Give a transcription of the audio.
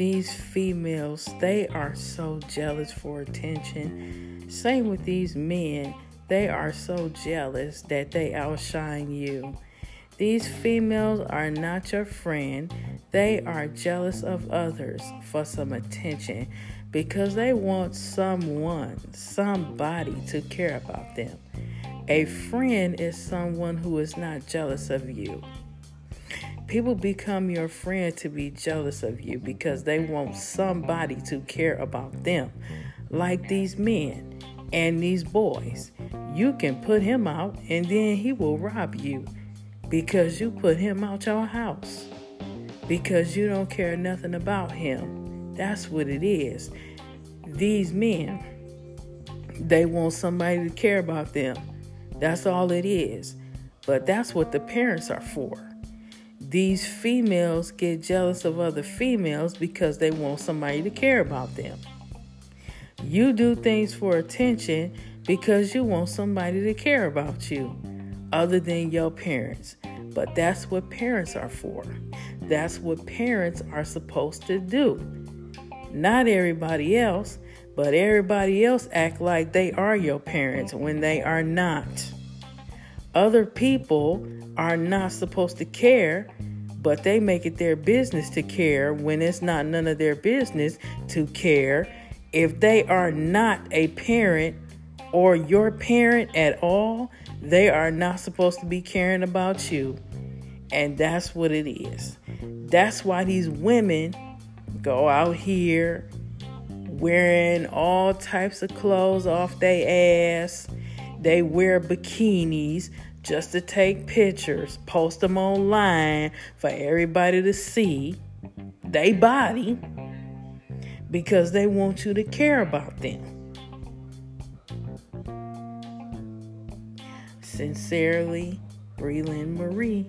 these females, they are so jealous for attention. Same with these men, they are so jealous that they outshine you. These females are not your friend. They are jealous of others for some attention because they want someone, somebody to care about them. A friend is someone who is not jealous of you. People become your friend to be jealous of you because they want somebody to care about them, like these men and these boys. You can put him out and then he will rob you because you put him out your house because you don't care nothing about him. That's what it is. These men, they want somebody to care about them. That's all it is. But that's what the parents are for. These females get jealous of other females because they want somebody to care about them. You do things for attention because you want somebody to care about you other than your parents. But that's what parents are for. That's what parents are supposed to do. Not everybody else, but everybody else act like they are your parents when they are not. Other people are not supposed to care, but they make it their business to care when it's not none of their business to care. If they are not a parent or your parent at all, they are not supposed to be caring about you. And that's what it is. That's why these women go out here wearing all types of clothes off their ass. They wear bikinis just to take pictures, post them online for everybody to see they body because they want you to care about them. Sincerely, Breland Marie.